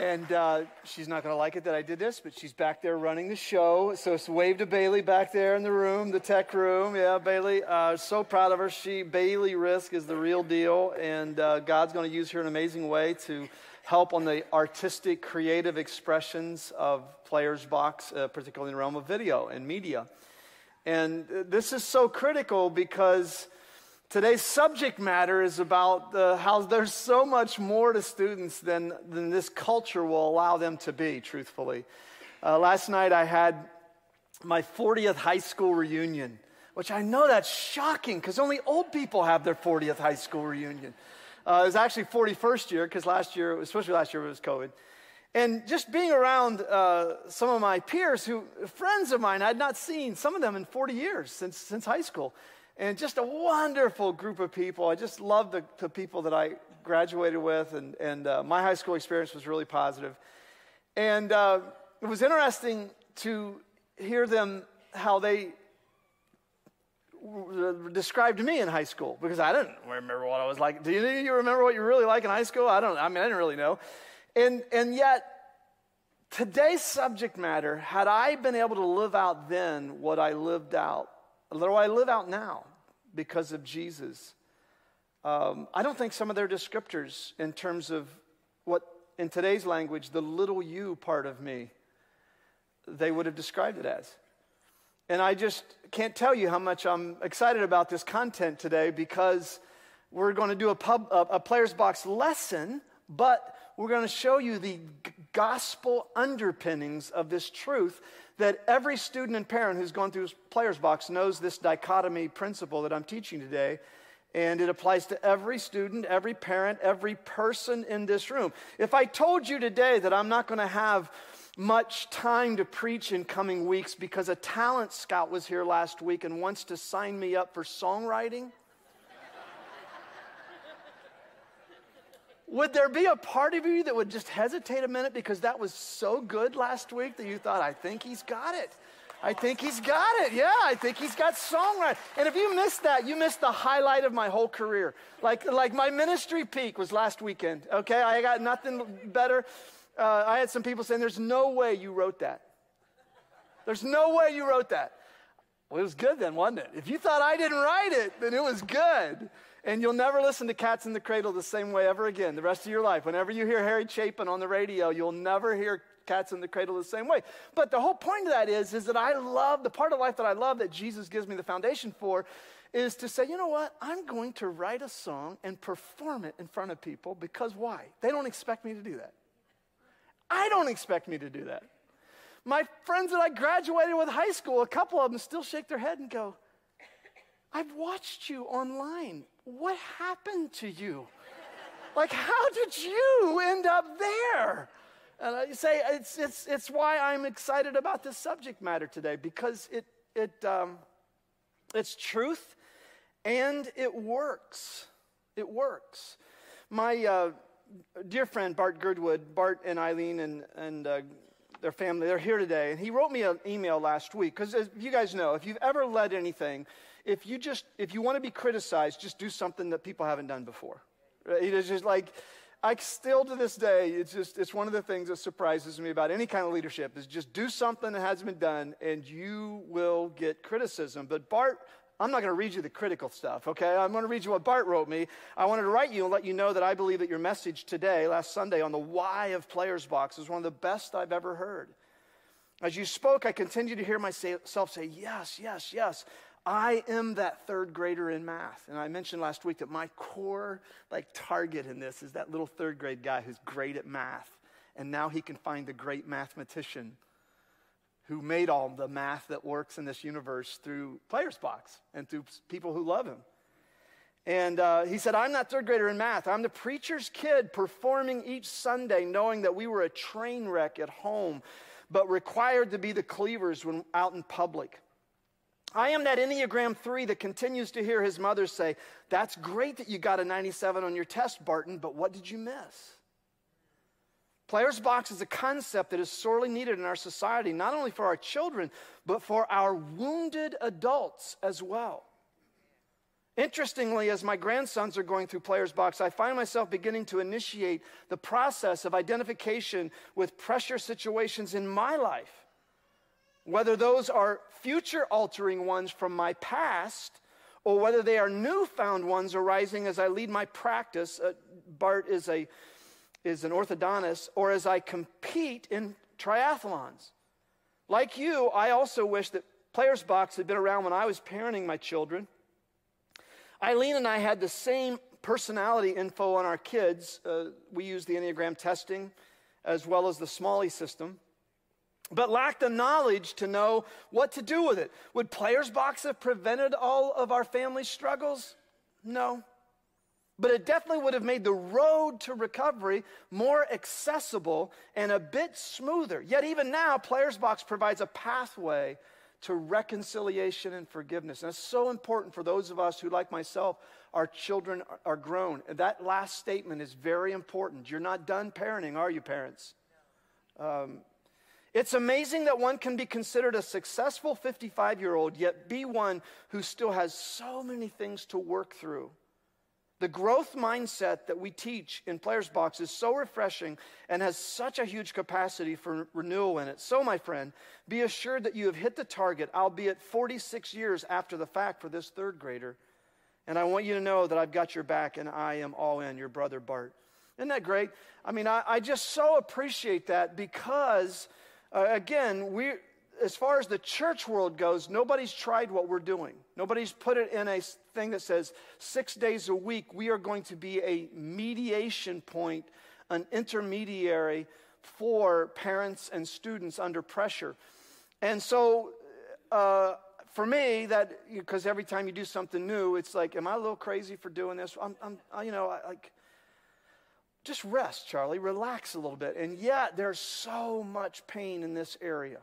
And uh, she's not going to like it that I did this, but she's back there running the show. So it's wave to Bailey back there in the room, the tech room. Yeah, Bailey. Uh, so proud of her. She Bailey Risk is the real deal, and uh, God's going to use her in an amazing way to help on the artistic, creative expressions of Players Box, uh, particularly in the realm of video and media. And uh, this is so critical because Today's subject matter is about the, how there's so much more to students than, than this culture will allow them to be, truthfully. Uh, last night I had my 40th high school reunion, which I know that's shocking because only old people have their 40th high school reunion. Uh, it was actually 41st year because last year, especially last year, it was COVID. And just being around uh, some of my peers who, friends of mine, I had not seen some of them in 40 years since, since high school and just a wonderful group of people. I just love the, the people that I graduated with, and, and uh, my high school experience was really positive. And uh, it was interesting to hear them how they described me in high school because I didn't remember what I was like. Do you, do you remember what you really like in high school? I don't. I mean, I didn't really know. And and yet, today's subject matter, had I been able to live out then what I lived out what I live out now because of Jesus. Um, I don't think some of their descriptors, in terms of what, in today's language, the little you part of me, they would have described it as. And I just can't tell you how much I'm excited about this content today because we're going to do a, pub, a, a player's box lesson, but we're going to show you the gospel underpinnings of this truth that every student and parent who's gone through Player's Box knows this dichotomy principle that I'm teaching today. And it applies to every student, every parent, every person in this room. If I told you today that I'm not going to have much time to preach in coming weeks because a talent scout was here last week and wants to sign me up for songwriting, Would there be a part of you that would just hesitate a minute because that was so good last week that you thought, I think he's got it? I think he's got it. Yeah, I think he's got songwriting. And if you missed that, you missed the highlight of my whole career. Like, like my ministry peak was last weekend, okay? I got nothing better. Uh, I had some people saying, There's no way you wrote that. There's no way you wrote that. Well, it was good then, wasn't it? If you thought I didn't write it, then it was good. And you'll never listen to Cats in the Cradle the same way ever again, the rest of your life. Whenever you hear Harry Chapin on the radio, you'll never hear Cats in the Cradle the same way. But the whole point of that is, is that I love, the part of life that I love that Jesus gives me the foundation for is to say, you know what? I'm going to write a song and perform it in front of people because why? They don't expect me to do that. I don't expect me to do that. My friends that I graduated with high school, a couple of them still shake their head and go, I've watched you online what happened to you? like, how did you end up there? And I say it's, it's, it's why I'm excited about this subject matter today because it, it, um, it's truth and it works. It works. My uh, dear friend Bart Girdwood, Bart and Eileen and, and uh, their family, they're here today. And he wrote me an email last week because, as you guys know, if you've ever led anything, if you just, if you want to be criticized, just do something that people haven't done before. It's just like, I still to this day, it's just, it's one of the things that surprises me about any kind of leadership is just do something that hasn't been done and you will get criticism. But Bart, I'm not going to read you the critical stuff, okay? I'm going to read you what Bart wrote me. I wanted to write you and let you know that I believe that your message today, last Sunday, on the why of Players Box is one of the best I've ever heard. As you spoke, I continued to hear myself say, Yes, yes, yes. I am that third grader in math. And I mentioned last week that my core like target in this is that little third grade guy who's great at math. And now he can find the great mathematician who made all the math that works in this universe through Players Box and through people who love him. And uh, he said, I'm not third grader in math. I'm the preacher's kid performing each Sunday, knowing that we were a train wreck at home, but required to be the cleavers when out in public. I am that Enneagram 3 that continues to hear his mother say, That's great that you got a 97 on your test, Barton, but what did you miss? Player's box is a concept that is sorely needed in our society, not only for our children, but for our wounded adults as well. Interestingly, as my grandsons are going through Players Box, I find myself beginning to initiate the process of identification with pressure situations in my life. Whether those are future altering ones from my past or whether they are newfound ones arising as I lead my practice. Uh, Bart is, a, is an orthodontist, or as I compete in triathlons. Like you, I also wish that Players Box had been around when I was parenting my children Eileen and I had the same personality info on our kids. Uh, we used the Enneagram testing as well as the Smalley system, but lacked the knowledge to know what to do with it. Would Players Box have prevented all of our family struggles? No. But it definitely would have made the road to recovery more accessible and a bit smoother. Yet, even now, Players Box provides a pathway to reconciliation and forgiveness. And it's so important for those of us who, like myself, our children are grown. And that last statement is very important. You're not done parenting, are you, parents? Um, it's amazing that one can be considered a successful 55 year old, yet be one who still has so many things to work through. The growth mindset that we teach in Players Box is so refreshing and has such a huge capacity for renewal in it. So, my friend, be assured that you have hit the target, albeit 46 years after the fact, for this third grader. And I want you to know that I've got your back and I am all in, your brother Bart. Isn't that great? I mean, I, I just so appreciate that because, uh, again, we, as far as the church world goes, nobody's tried what we're doing. Nobody's put it in a thing that says six days a week, we are going to be a mediation point, an intermediary for parents and students under pressure. And so, uh, for me, that because every time you do something new, it's like, am I a little crazy for doing this? I'm, I'm you know, I, like, just rest, Charlie, relax a little bit. And yet, there's so much pain in this area.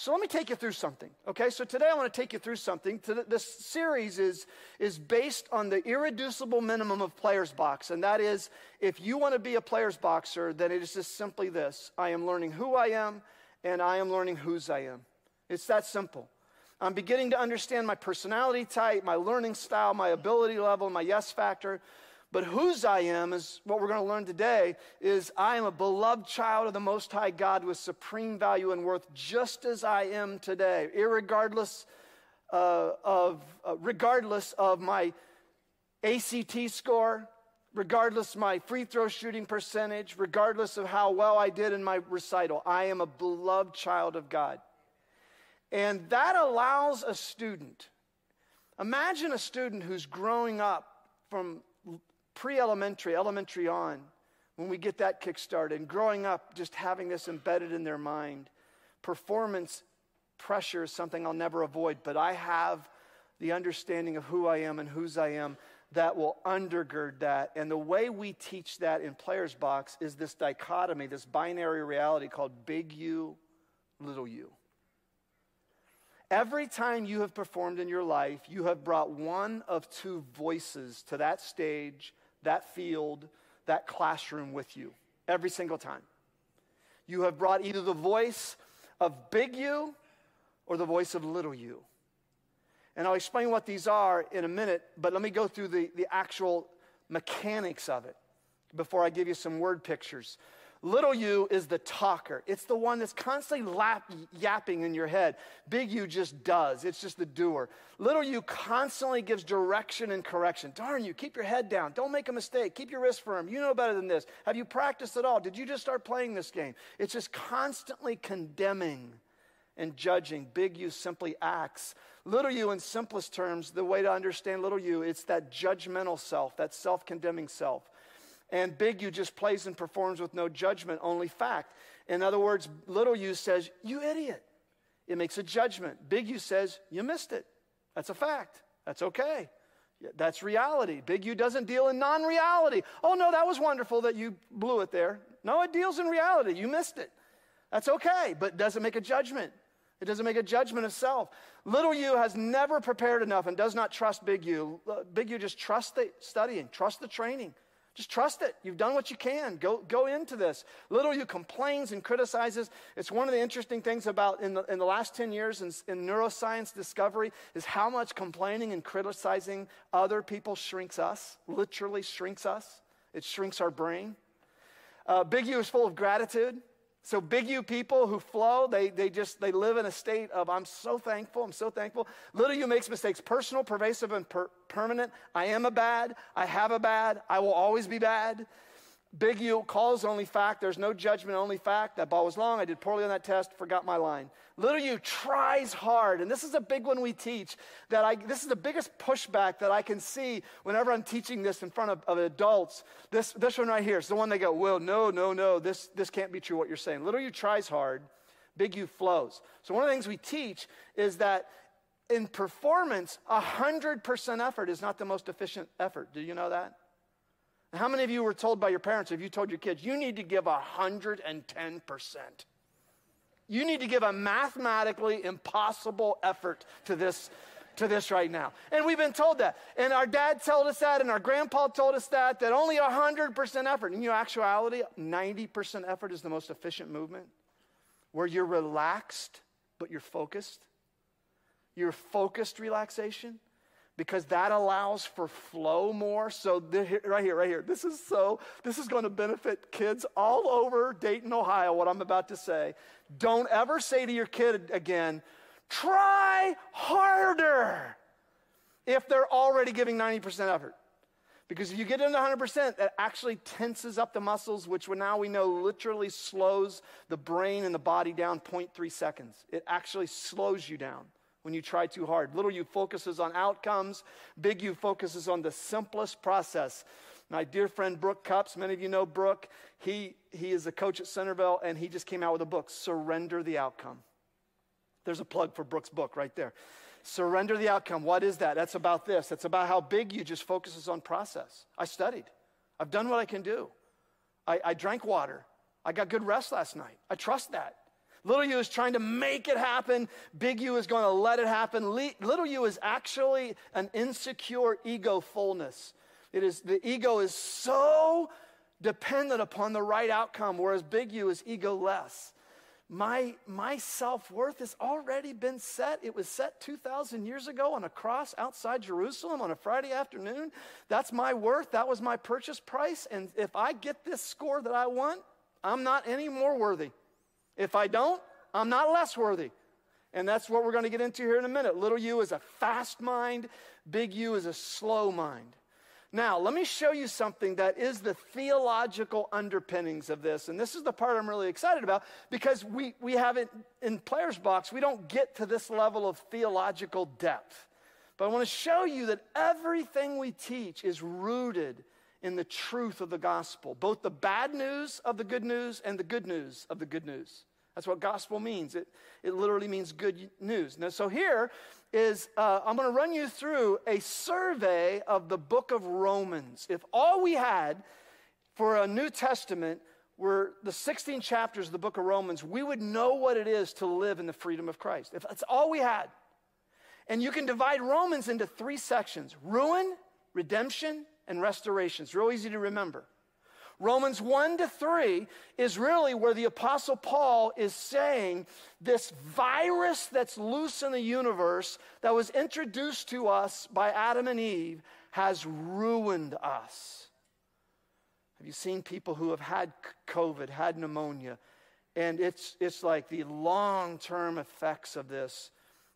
So let me take you through something. Okay, so today I want to take you through something. This series is, is based on the irreducible minimum of players box, and that is if you want to be a players boxer, then it is just simply this I am learning who I am, and I am learning whose I am. It's that simple. I'm beginning to understand my personality type, my learning style, my ability level, my yes factor. But whose I am is what we're going to learn today is I am a beloved child of the Most High God with supreme value and worth, just as I am today, irregardless uh, of, uh, regardless of my ACT score, regardless my free throw shooting percentage, regardless of how well I did in my recital. I am a beloved child of God. And that allows a student, imagine a student who's growing up from pre elementary, elementary on, when we get that kick started, and growing up, just having this embedded in their mind. Performance pressure is something I'll never avoid, but I have the understanding of who I am and whose I am that will undergird that. And the way we teach that in Players Box is this dichotomy, this binary reality called big U, little u. Every time you have performed in your life, you have brought one of two voices to that stage that field, that classroom with you every single time. You have brought either the voice of big you or the voice of little you. And I'll explain what these are in a minute, but let me go through the, the actual mechanics of it before I give you some word pictures. Little you is the talker. It's the one that's constantly lap, yapping in your head. Big you just does. It's just the doer. Little you constantly gives direction and correction. Darn you, keep your head down. Don't make a mistake. Keep your wrist firm. You know better than this. Have you practiced at all? Did you just start playing this game? It's just constantly condemning and judging. Big you simply acts. Little you, in simplest terms, the way to understand little you, it's that judgmental self, that self condemning self. And big you just plays and performs with no judgment, only fact. In other words, little you says, You idiot. It makes a judgment. Big you says, You missed it. That's a fact. That's okay. That's reality. Big U doesn't deal in non reality. Oh, no, that was wonderful that you blew it there. No, it deals in reality. You missed it. That's okay, but doesn't make a judgment. It doesn't make a judgment of self. Little U has never prepared enough and does not trust Big U. Big U just trusts the studying, trust the training. Just trust it. You've done what you can. Go, go into this. Little you complains and criticizes. It's one of the interesting things about in the, in the last 10 years in, in neuroscience discovery is how much complaining and criticizing other people shrinks us, literally shrinks us. It shrinks our brain. Uh, Big U is full of gratitude. So big U people who flow, they, they just, they live in a state of, I'm so thankful, I'm so thankful. Little U makes mistakes, personal, pervasive, and per- permanent. I am a bad, I have a bad, I will always be bad. Big U calls only fact. There's no judgment, only fact. That ball was long. I did poorly on that test. Forgot my line. Little U tries hard. And this is a big one we teach. That I, this is the biggest pushback that I can see whenever I'm teaching this in front of, of adults. This, this one right here is the one they go, well, no, no, no, this, this can't be true what you're saying. Little U tries hard. Big U flows. So one of the things we teach is that in performance, 100% effort is not the most efficient effort. Do you know that? How many of you were told by your parents, if you told your kids, you need to give 110%? You need to give a mathematically impossible effort to this, to this right now. And we've been told that. And our dad told us that, and our grandpa told us that, that only 100% effort. In your actuality, 90% effort is the most efficient movement, where you're relaxed, but you're focused. You're focused relaxation because that allows for flow more. So the, right here, right here, this is so, this is going to benefit kids all over Dayton, Ohio, what I'm about to say. Don't ever say to your kid again, try harder if they're already giving 90% effort. Because if you get into 100%, that actually tenses up the muscles, which now we know literally slows the brain and the body down 0.3 seconds. It actually slows you down when you try too hard. Little you focuses on outcomes, big you focuses on the simplest process. My dear friend Brook Cupps, many of you know Brooke. He, he is a coach at Centerville, and he just came out with a book, Surrender the Outcome. There's a plug for Brook's book right there. Surrender the outcome. What is that? That's about this. That's about how big you just focuses on process. I studied. I've done what I can do. I, I drank water. I got good rest last night. I trust that. Little u is trying to make it happen. Big U is going to let it happen. Little u is actually an insecure ego fullness. It is, the ego is so dependent upon the right outcome, whereas big U is ego less. My, my self worth has already been set. It was set 2,000 years ago on a cross outside Jerusalem on a Friday afternoon. That's my worth. That was my purchase price. And if I get this score that I want, I'm not any more worthy. If I don't, I'm not less worthy. And that's what we're going to get into here in a minute. Little u is a fast mind, big U is a slow mind. Now, let me show you something that is the theological underpinnings of this. And this is the part I'm really excited about because we, we have it in Player's Box. We don't get to this level of theological depth. But I want to show you that everything we teach is rooted in the truth of the gospel, both the bad news of the good news and the good news of the good news. That's what gospel means. It, it literally means good news. Now, so here is, uh, I'm going to run you through a survey of the book of Romans. If all we had for a New Testament were the 16 chapters of the book of Romans, we would know what it is to live in the freedom of Christ. If that's all we had. And you can divide Romans into three sections ruin, redemption, and restoration. It's real easy to remember. Romans 1 to 3 is really where the Apostle Paul is saying this virus that's loose in the universe that was introduced to us by Adam and Eve has ruined us. Have you seen people who have had COVID, had pneumonia? And it's, it's like the long term effects of this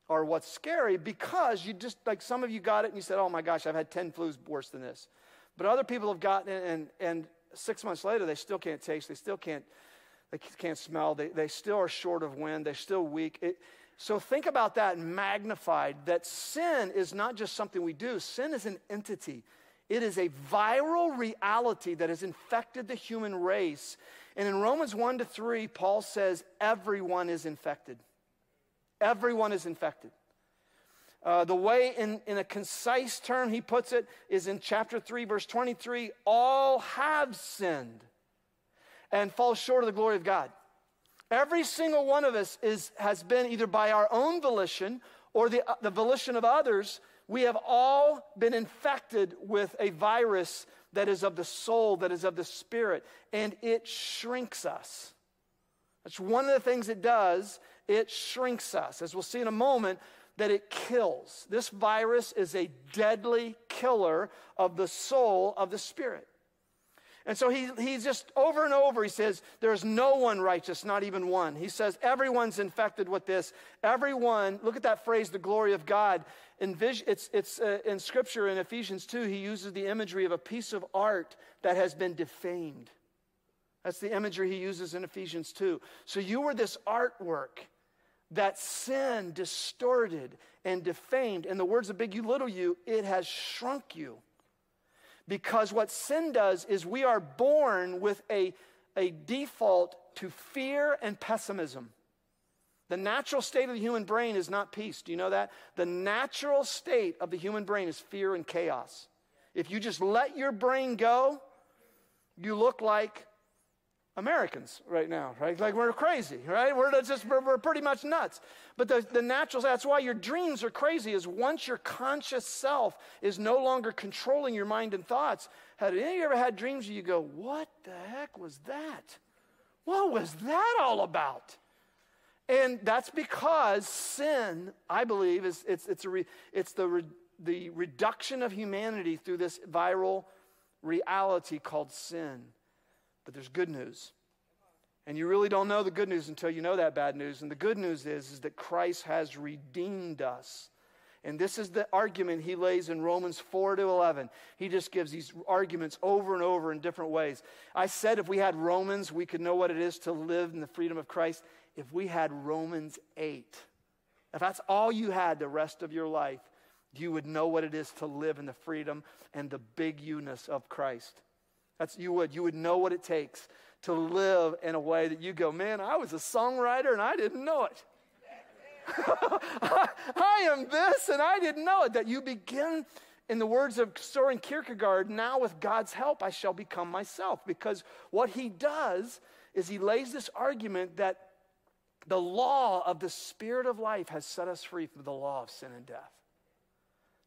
are what's scary because you just, like some of you got it and you said, oh my gosh, I've had 10 flus worse than this. But other people have gotten it and, and six months later, they still can't taste, they still can't, they can't smell, they, they still are short of wind, they're still weak. It, so think about that magnified that sin is not just something we do, sin is an entity. It is a viral reality that has infected the human race. And in Romans 1 to 3, Paul says everyone is infected. Everyone is infected. Uh, the way, in, in a concise term, he puts it is in chapter 3, verse 23 all have sinned and fall short of the glory of God. Every single one of us is, has been either by our own volition or the, uh, the volition of others, We have all been infected with a virus that is of the soul, that is of the spirit, and it shrinks us. That's one of the things it does. It shrinks us. As we'll see in a moment, that it kills. This virus is a deadly killer of the soul of the spirit. And so he, he's just over and over, he says, There's no one righteous, not even one. He says, Everyone's infected with this. Everyone, look at that phrase, the glory of God. In, it's, it's uh, in scripture in Ephesians 2, he uses the imagery of a piece of art that has been defamed. That's the imagery he uses in Ephesians 2. So you were this artwork that sin distorted and defamed. In the words of Big U Little U, it has shrunk you. Because what sin does is we are born with a, a default to fear and pessimism. The natural state of the human brain is not peace. Do you know that? The natural state of the human brain is fear and chaos. If you just let your brain go, you look like Americans right now, right? Like we're crazy, right? We're just, we're, we're pretty much nuts. But the, the natural, that's why your dreams are crazy, is once your conscious self is no longer controlling your mind and thoughts. Of you ever had dreams where you go, what the heck was that? What was that all about? And that's because sin, I believe, is it's, it's, a re, it's the, re, the reduction of humanity through this viral reality called sin. But there's good news. And you really don't know the good news until you know that bad news. And the good news is, is that Christ has redeemed us. And this is the argument he lays in Romans 4 to 11. He just gives these arguments over and over in different ways. I said if we had Romans, we could know what it is to live in the freedom of Christ. If we had Romans 8, if that's all you had the rest of your life, you would know what it is to live in the freedom and the big you-ness of Christ. That's you would. You would know what it takes to live in a way that you go, man, I was a songwriter and I didn't know it. I am this and I didn't know it. That you begin, in the words of Soren Kierkegaard, now with God's help, I shall become myself. Because what he does is he lays this argument that the law of the spirit of life has set us free from the law of sin and death.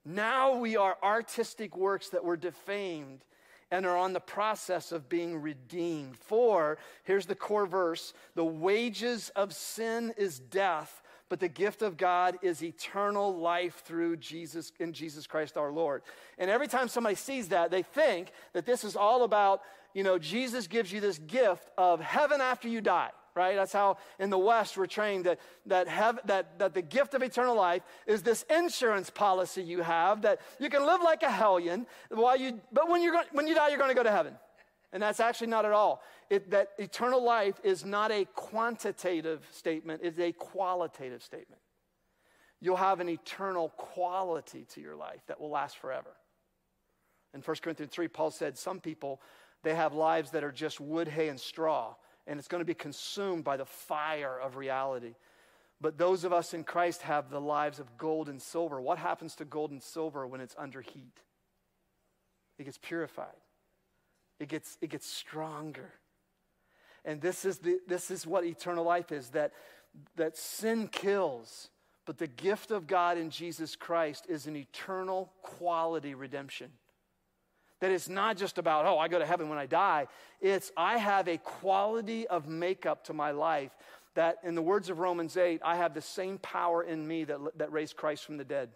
Now we are artistic works that were defamed and are on the process of being redeemed. For, here's the core verse the wages of sin is death, but the gift of God is eternal life through Jesus, in Jesus Christ our Lord. And every time somebody sees that, they think that this is all about, you know, Jesus gives you this gift of heaven after you die right? That's how in the West we're trained that, that, have, that, that the gift of eternal life is this insurance policy you have that you can live like a hellion, while you, but when, you're going, when you die, you're going to go to heaven. And that's actually not at all. It, that eternal life is not a quantitative statement, it's a qualitative statement. You'll have an eternal quality to your life that will last forever. In 1 Corinthians 3, Paul said, Some people, they have lives that are just wood, hay, and straw and it's going to be consumed by the fire of reality. But those of us in Christ have the lives of gold and silver. What happens to gold and silver when it's under heat? It gets purified, it gets, it gets stronger. And this is, the, this is what eternal life is that, that sin kills, but the gift of God in Jesus Christ is an eternal quality redemption. That it's not just about, oh, I go to heaven when I die. It's, I have a quality of makeup to my life that, in the words of Romans 8, I have the same power in me that, that raised Christ from the dead.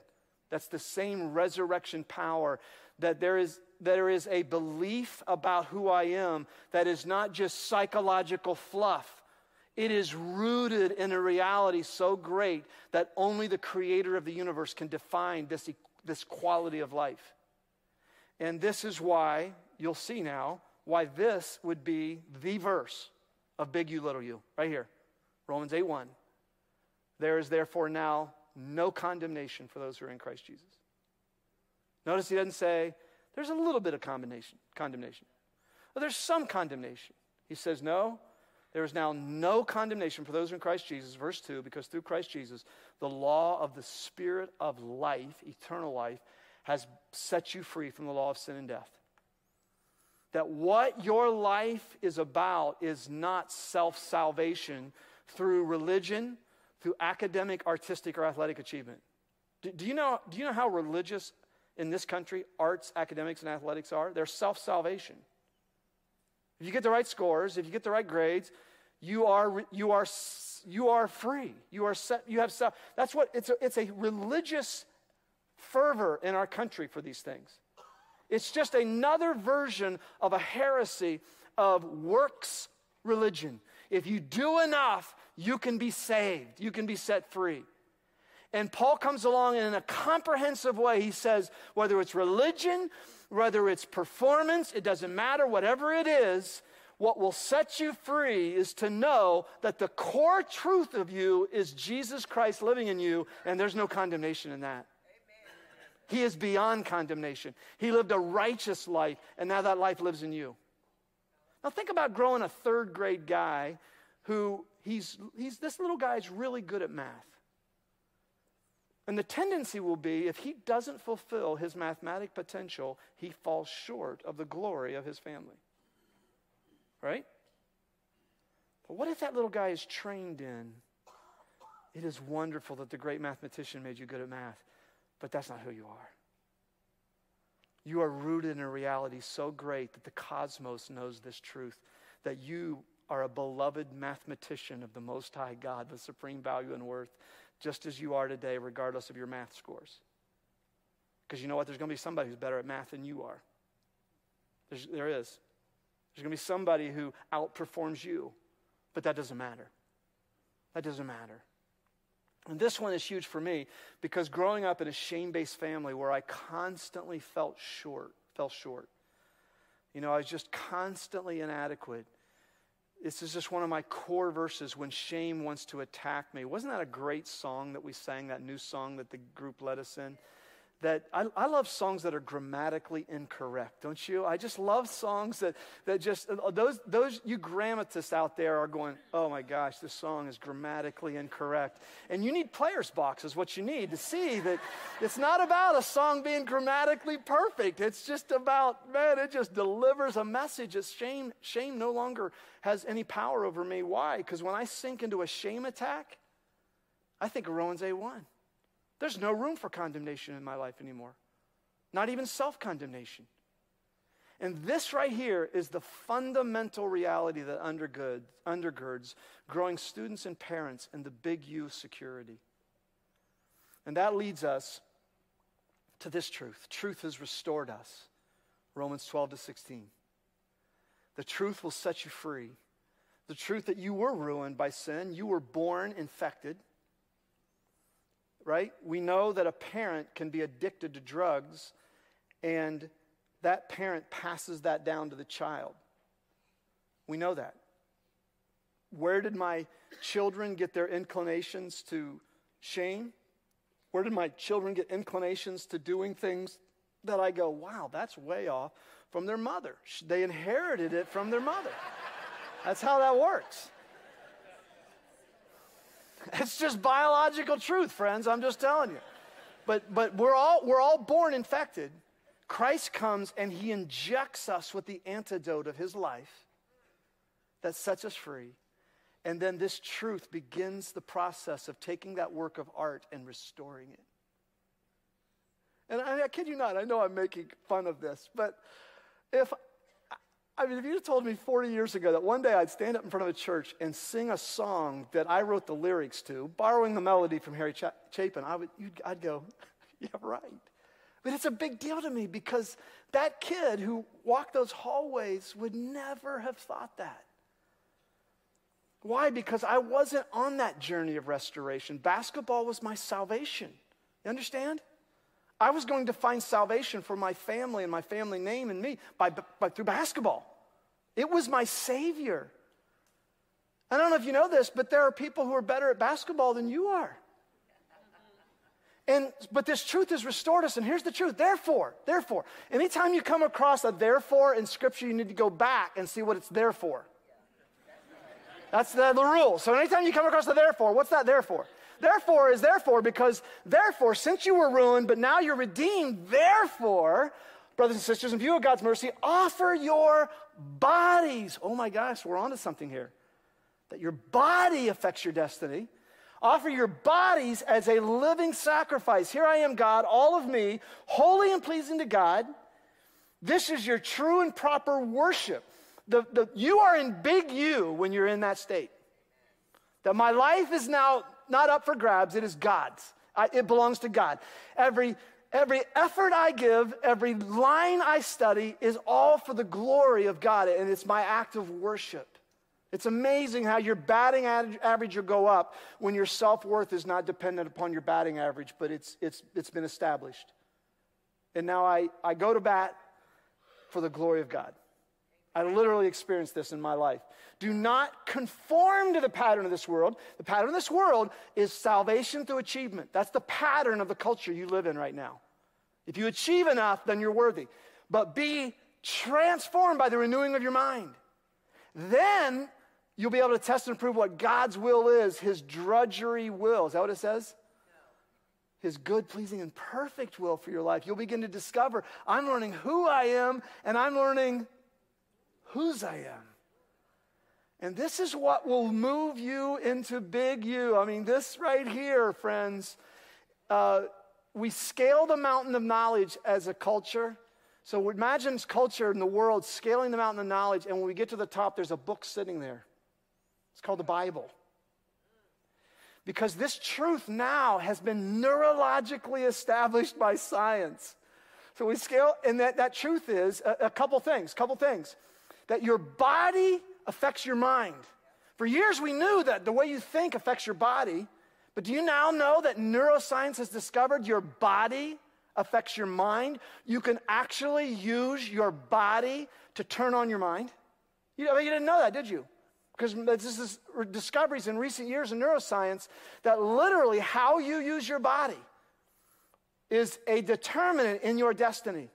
That's the same resurrection power that there is, there is a belief about who I am that is not just psychological fluff. It is rooted in a reality so great that only the creator of the universe can define this, this quality of life. And this is why you'll see now why this would be the verse of big U, little u, right here. Romans 8 1. There is therefore now no condemnation for those who are in Christ Jesus. Notice he doesn't say there's a little bit of condemnation. condemnation. Well, there's some condemnation. He says, no, there is now no condemnation for those who are in Christ Jesus, verse 2, because through Christ Jesus, the law of the Spirit of life, eternal life, has set you free from the law of sin and death. That what your life is about is not self salvation through religion, through academic, artistic, or athletic achievement. Do, do, you know, do you know how religious in this country arts, academics, and athletics are? They're self salvation. If you get the right scores, if you get the right grades, you are, you are, you are free. You are set, you have self. That's what it's a, it's a religious fervor in our country for these things. It's just another version of a heresy of works religion. If you do enough, you can be saved, you can be set free. And Paul comes along and in a comprehensive way. He says, whether it's religion, whether it's performance, it doesn't matter, whatever it is, what will set you free is to know that the core truth of you is Jesus Christ living in you, and there's no condemnation in that. He is beyond condemnation. He lived a righteous life, and now that life lives in you. Now, think about growing a third grade guy who he's, he's this little guy's really good at math. And the tendency will be if he doesn't fulfill his mathematic potential, he falls short of the glory of his family. Right? But what if that little guy is trained in? It is wonderful that the great mathematician made you good at math, but that's not who you are. You are rooted in a reality so great that the cosmos knows this truth that you are a beloved mathematician of the Most High God with supreme value and worth, just as you are today, regardless of your math scores. Because you know what? There's going to be somebody who's better at math than you are. There's, there is. There's going to be somebody who outperforms you, but that doesn't matter. That doesn't matter. And this one is huge for me because growing up in a shame based family where I constantly felt short, fell short. You know, I was just constantly inadequate. This is just one of my core verses when shame wants to attack me. Wasn't that a great song that we sang, that new song that the group led us in? That I, I, love songs that are grammatically incorrect, don't you? I just love songs that, that just, uh, those, those, you grammatists out there are going, oh my gosh, this song is grammatically incorrect. And you need player's box, is what you need to see that it's not about a song being grammatically perfect. It's just about, man, it just delivers a message. It's shame, shame no longer has any power over me. Why? Because when I sink into a shame attack, I think of Romans 8 1. There's no room for condemnation in my life anymore, not even self condemnation. And this right here is the fundamental reality that undergirds, growing students and parents in the big U security. And that leads us to this truth truth has restored us. Romans 12 to 16. The truth will set you free. The truth that you were ruined by sin, you were born infected right? We know that a parent can be addicted to drugs, and that parent passes that down to the child. We know that. Where did my children get their inclinations to shame? Where did my children get inclinations to doing things that I go, wow, that's way off from their mother? They inherited it from their mother. That's how that works. It's just biological truth, friends. I'm just telling you. But, but we're, all, we're all born infected. Christ comes and he injects us with the antidote of his life that sets us free. And then this truth begins the process of taking that work of art and restoring it. And I, I kid you not, I know I'm making fun of this, but if I mean, if you told me 40 years ago that one day I'd stand up in front of a church and sing a song that I wrote the lyrics to, borrowing the melody from Harry Ch- Chapin, I would, I'd go, yeah, right. But it's a big deal to me because that kid who walked those hallways would never have thought that. Why? Because I wasn't on that journey of restoration. Basketball was my salvation. You understand? I was going to find salvation for my family and my family name and me by, by, through basketball. It was my savior. I don't know if you know this, but there are people who are better at basketball than you are. And, but this truth has restored us, and here's the truth. Therefore, therefore, anytime you come across a therefore in Scripture, you need to go back and see what it's there for. That's the, the rule. So anytime you come across a therefore, what's that there for? Therefore is therefore because, therefore, since you were ruined, but now you're redeemed, therefore, brothers and sisters, in view of God's mercy, offer your bodies. Oh my gosh, we're onto something here. That your body affects your destiny. Offer your bodies as a living sacrifice. Here I am, God, all of me, holy and pleasing to God. This is your true and proper worship. The, the, you are in big you when you're in that state. That my life is now not up for grabs, it is God's. I, it belongs to God. Every, every effort I give, every line I study is all for the glory of God, and it's my act of worship. It's amazing how your batting average will go up when your self worth is not dependent upon your batting average, but it's, it's, it's been established. And now I, I go to bat for the glory of God. I literally experienced this in my life. Do not conform to the pattern of this world. The pattern of this world is salvation through achievement. That's the pattern of the culture you live in right now. If you achieve enough, then you're worthy. But be transformed by the renewing of your mind. Then you'll be able to test and prove what God's will is, his drudgery will. Is that what it says? his good, pleasing, and perfect will for your life. You'll begin to discover I'm learning who I am and I'm learning whose I am. And this is what will move you into big you. I mean, this right here, friends, uh, we scale the mountain of knowledge as a culture. So imagine culture in the world scaling the mountain of knowledge, and when we get to the top, there's a book sitting there. It's called the Bible. Because this truth now has been neurologically established by science. So we scale, and that, that truth is a, a couple things, couple things. That your body affects your mind. For years we knew that the way you think affects your body, but do you now know that neuroscience has discovered your body affects your mind? You can actually use your body to turn on your mind. You, you didn't know that, did you? because this is discoveries in recent years in neuroscience that literally how you use your body is a determinant in your destiny.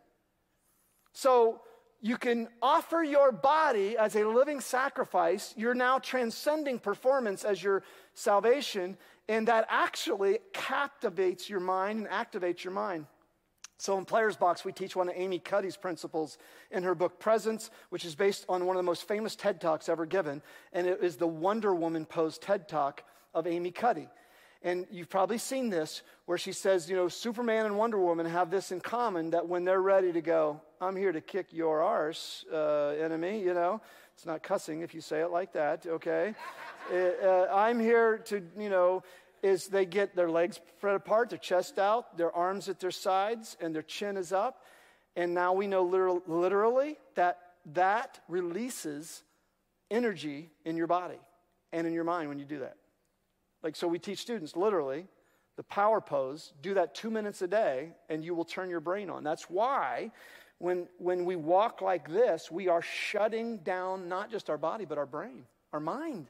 So you can offer your body as a living sacrifice. You're now transcending performance as your salvation, and that actually captivates your mind and activates your mind. So in Players Box, we teach one of Amy Cuddy's principles in her book Presence, which is based on one of the most famous TED Talks ever given. And it is the Wonder Woman pose TED Talk of Amy Cuddy. And you've probably seen this where she says, you know, Superman and Wonder Woman have this in common that when they're ready to go, I'm here to kick your arse, uh, enemy, you know. It's not cussing if you say it like that, okay? uh, I'm here to, you know, is they get their legs spread apart, their chest out, their arms at their sides, and their chin is up. And now we know literal, literally that that releases energy in your body and in your mind when you do that. Like, so we teach students literally the power pose, do that two minutes a day, and you will turn your brain on. That's why when, when we walk like this, we are shutting down not just our body, but our brain, our mind.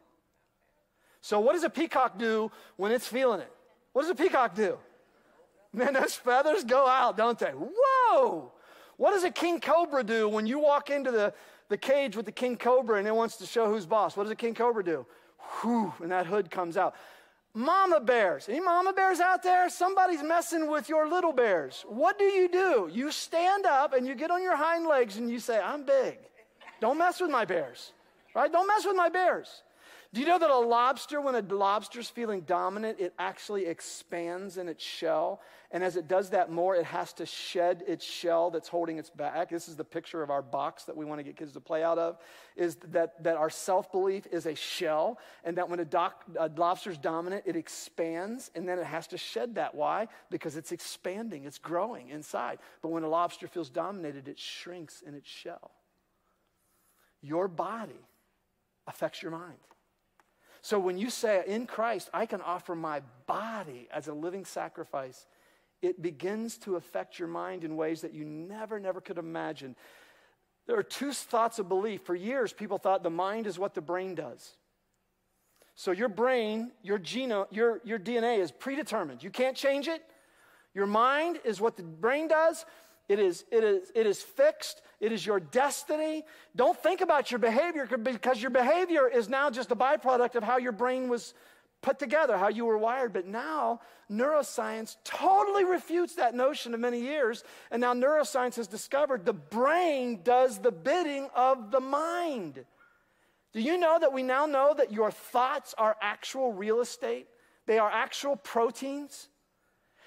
So, what does a peacock do when it's feeling it? What does a peacock do? Man, those feathers go out, don't they? Whoa! What does a king cobra do when you walk into the, the cage with the king cobra and it wants to show who's boss? What does a king cobra do? Whew, and that hood comes out. Mama bears. Any mama bears out there? Somebody's messing with your little bears. What do you do? You stand up and you get on your hind legs and you say, I'm big. Don't mess with my bears. Right? Don't mess with my bears. Do you know that a lobster, when a lobster's feeling dominant, it actually expands in its shell? And as it does that more, it has to shed its shell that's holding its back. This is the picture of our box that we want to get kids to play out of, is that, that our self-belief is a shell, and that when a, doc, a lobster's dominant, it expands, and then it has to shed that. Why? Because it's expanding, it's growing inside. But when a lobster feels dominated, it shrinks in its shell. Your body affects your mind. So when you say, in Christ, I can offer my body as a living sacrifice, it begins to affect your mind in ways that you never, never could imagine. There are two thoughts of belief. For years, people thought the mind is what the brain does. So your brain, your genome, your, your DNA is predetermined. You can't change it. Your mind is what the brain does. It is, it, is, it is fixed. It is your destiny. Don't think about your behavior because your behavior is now just a byproduct of how your brain was put together, how you were wired. But now, neuroscience totally refutes that notion of many years. And now, neuroscience has discovered the brain does the bidding of the mind. Do you know that we now know that your thoughts are actual real estate? they are actual proteins.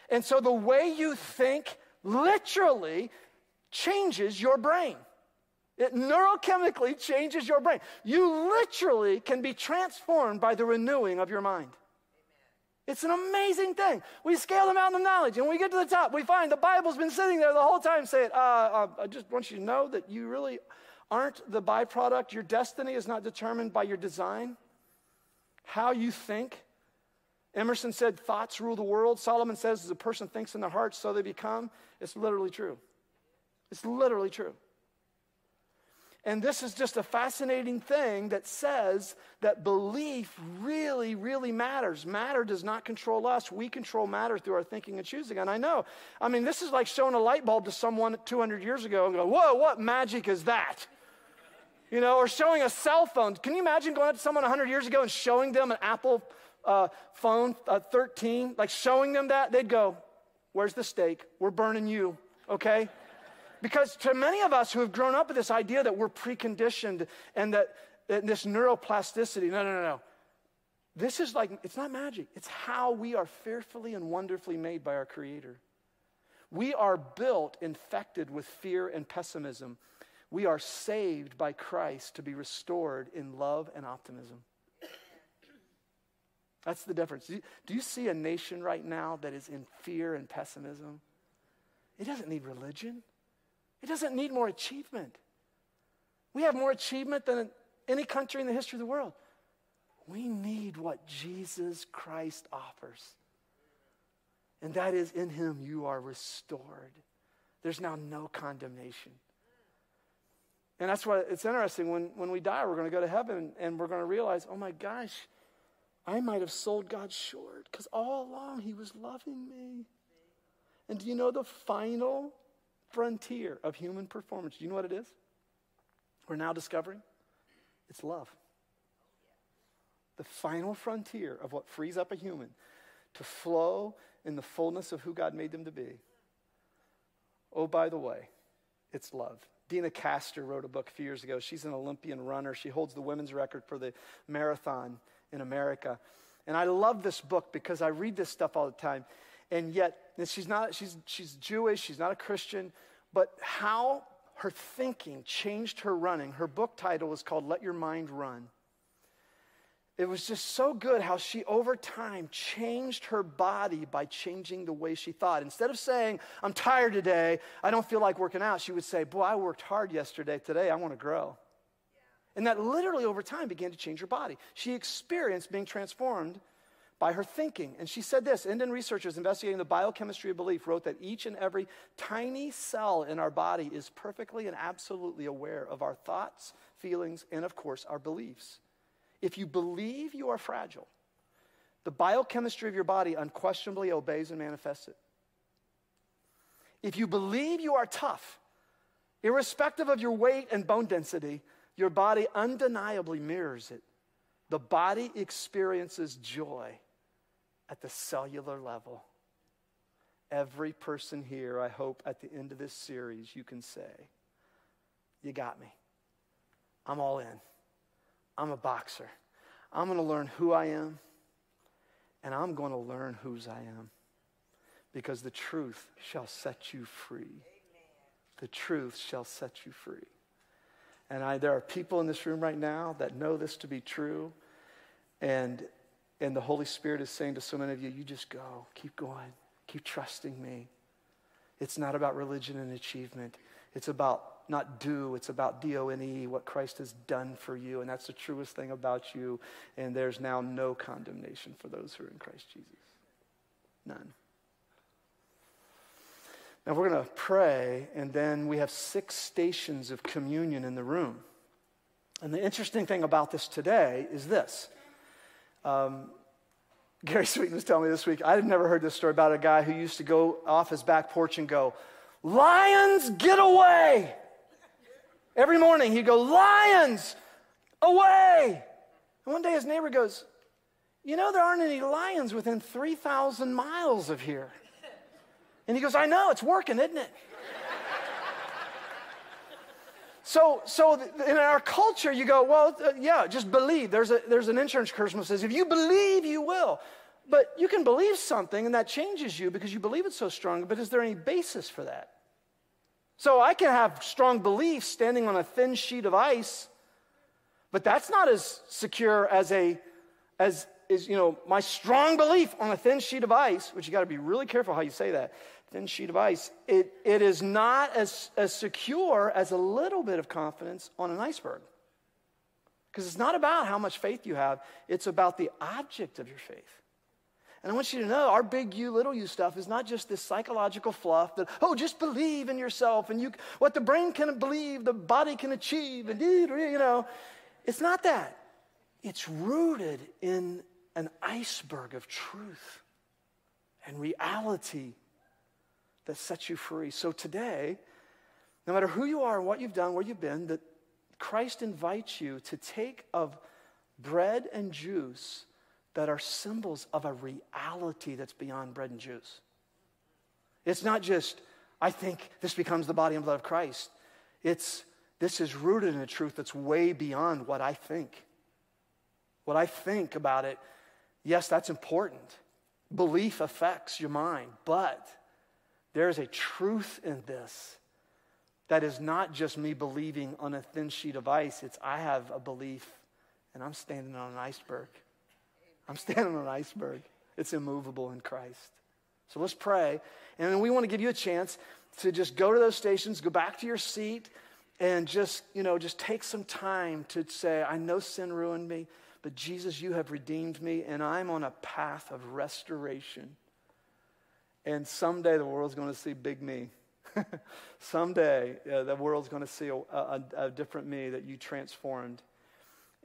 And so the way you think literally changes your brain. It neurochemically changes your brain. You literally can be transformed by the renewing of your mind. It's an amazing thing. We scale the mountain of knowledge and we get to the top. We find the Bible's been sitting there the whole time saying, uh, uh, I just want you to know that you really aren't the byproduct. Your destiny is not determined by your design, how you think. Emerson said, Thoughts rule the world. Solomon says, As a person thinks in their heart, so they become. It's literally true. It's literally true. And this is just a fascinating thing that says that belief really, really matters. Matter does not control us. We control matter through our thinking and choosing. And I know, I mean, this is like showing a light bulb to someone 200 years ago and go, whoa, what magic is that? You know, or showing a cell phone. Can you imagine going up to someone 100 years ago and showing them an Apple uh, phone uh, 13, like showing them that? They'd go, where's the stake? We're burning you, okay? Because to many of us who have grown up with this idea that we're preconditioned and that, that this neuroplasticity, no, no, no, no. This is like, it's not magic. It's how we are fearfully and wonderfully made by our Creator. We are built infected with fear and pessimism. We are saved by Christ to be restored in love and optimism. That's the difference. Do you, do you see a nation right now that is in fear and pessimism? It doesn't need religion. It doesn't need more achievement. We have more achievement than any country in the history of the world. We need what Jesus Christ offers. And that is in him you are restored. There's now no condemnation. And that's why it's interesting when, when we die, we're going to go to heaven and we're going to realize, oh my gosh, I might have sold God short because all along he was loving me. And do you know the final frontier of human performance. Do you know what it is? We're now discovering it's love. The final frontier of what frees up a human to flow in the fullness of who God made them to be. Oh, by the way, it's love. Deena Kastor wrote a book a few years ago. She's an Olympian runner. She holds the women's record for the marathon in America. And I love this book because I read this stuff all the time. And yet, she's not, she's, she's Jewish, she's not a Christian, but how her thinking changed her running. Her book title is called Let Your Mind Run. It was just so good how she, over time, changed her body by changing the way she thought. Instead of saying, I'm tired today, I don't feel like working out, she would say, Boy, I worked hard yesterday. Today, I want to grow. And that literally, over time, began to change her body. She experienced being transformed by her thinking. And she said this Indian researchers investigating the biochemistry of belief wrote that each and every tiny cell in our body is perfectly and absolutely aware of our thoughts, feelings, and of course, our beliefs. If you believe you are fragile, the biochemistry of your body unquestionably obeys and manifests it. If you believe you are tough, irrespective of your weight and bone density, your body undeniably mirrors it. The body experiences joy at the cellular level. Every person here, I hope at the end of this series, you can say, You got me. I'm all in. I'm a boxer. I'm going to learn who I am, and I'm going to learn whose I am. Because the truth shall set you free. The truth shall set you free. And I, there are people in this room right now that know this to be true. And and the Holy Spirit is saying to so many of you, you just go, keep going, keep trusting me. It's not about religion and achievement. It's about not do, it's about D O N E, what Christ has done for you. And that's the truest thing about you. And there's now no condemnation for those who are in Christ Jesus. None. Now we're going to pray, and then we have six stations of communion in the room. And the interesting thing about this today is this um, Gary Sweeten was telling me this week, I had never heard this story about a guy who used to go off his back porch and go, Lions, get away! Every morning he'd go, Lions, away! And one day his neighbor goes, You know, there aren't any lions within 3,000 miles of here. And he goes, I know, it's working, isn't it? So, so in our culture, you go, well, uh, yeah, just believe. There's, a, there's an insurance commercial that says, if you believe, you will. But you can believe something and that changes you because you believe it so strong, but is there any basis for that? So I can have strong beliefs standing on a thin sheet of ice, but that's not as secure as a as is you know my strong belief on a thin sheet of ice, which you got to be really careful how you say that. Thin sheet of ice. It, it is not as, as secure as a little bit of confidence on an iceberg. Because it's not about how much faith you have, it's about the object of your faith. And I want you to know our big you, little you stuff is not just this psychological fluff that, oh, just believe in yourself and you, what the brain can believe, the body can achieve, and you know. It's not that. It's rooted in an iceberg of truth and reality that sets you free. So today, no matter who you are, and what you've done, where you've been, that Christ invites you to take of bread and juice that are symbols of a reality that's beyond bread and juice. It's not just, I think this becomes the body and blood of Christ. It's, this is rooted in a truth that's way beyond what I think. What I think about it, yes, that's important. Belief affects your mind, but there is a truth in this that is not just me believing on a thin sheet of ice. It's I have a belief and I'm standing on an iceberg. I'm standing on an iceberg. It's immovable in Christ. So let's pray. And then we want to give you a chance to just go to those stations, go back to your seat, and just, you know, just take some time to say, I know sin ruined me, but Jesus, you have redeemed me, and I'm on a path of restoration. And someday the world's going to see big me. someday uh, the world's going to see a, a, a different me that you transformed.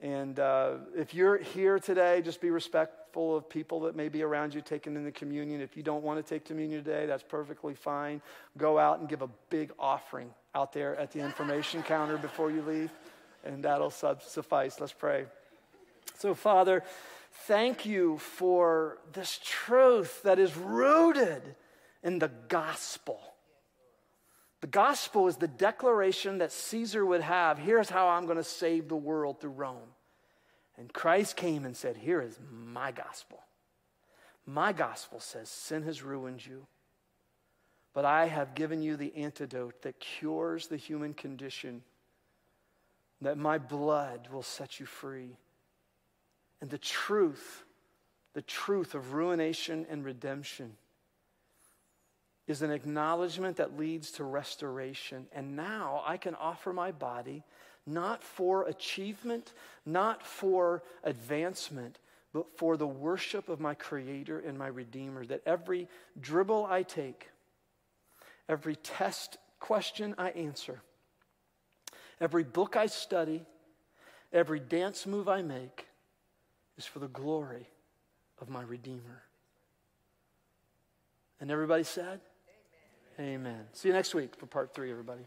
And uh, if you're here today, just be respectful of people that may be around you taking in the communion. If you don't want to take communion today, that's perfectly fine. Go out and give a big offering out there at the information counter before you leave, and that'll suffice. Let's pray. So, Father, thank you for this truth that is rooted in the gospel. The gospel is the declaration that Caesar would have here's how I'm going to save the world through Rome. And Christ came and said, Here is my gospel. My gospel says, Sin has ruined you, but I have given you the antidote that cures the human condition, that my blood will set you free. And the truth, the truth of ruination and redemption is an acknowledgement that leads to restoration. And now I can offer my body not for achievement, not for advancement, but for the worship of my Creator and my Redeemer. That every dribble I take, every test question I answer, every book I study, every dance move I make is for the glory of my Redeemer. And everybody said, Amen. See you next week for part three, everybody.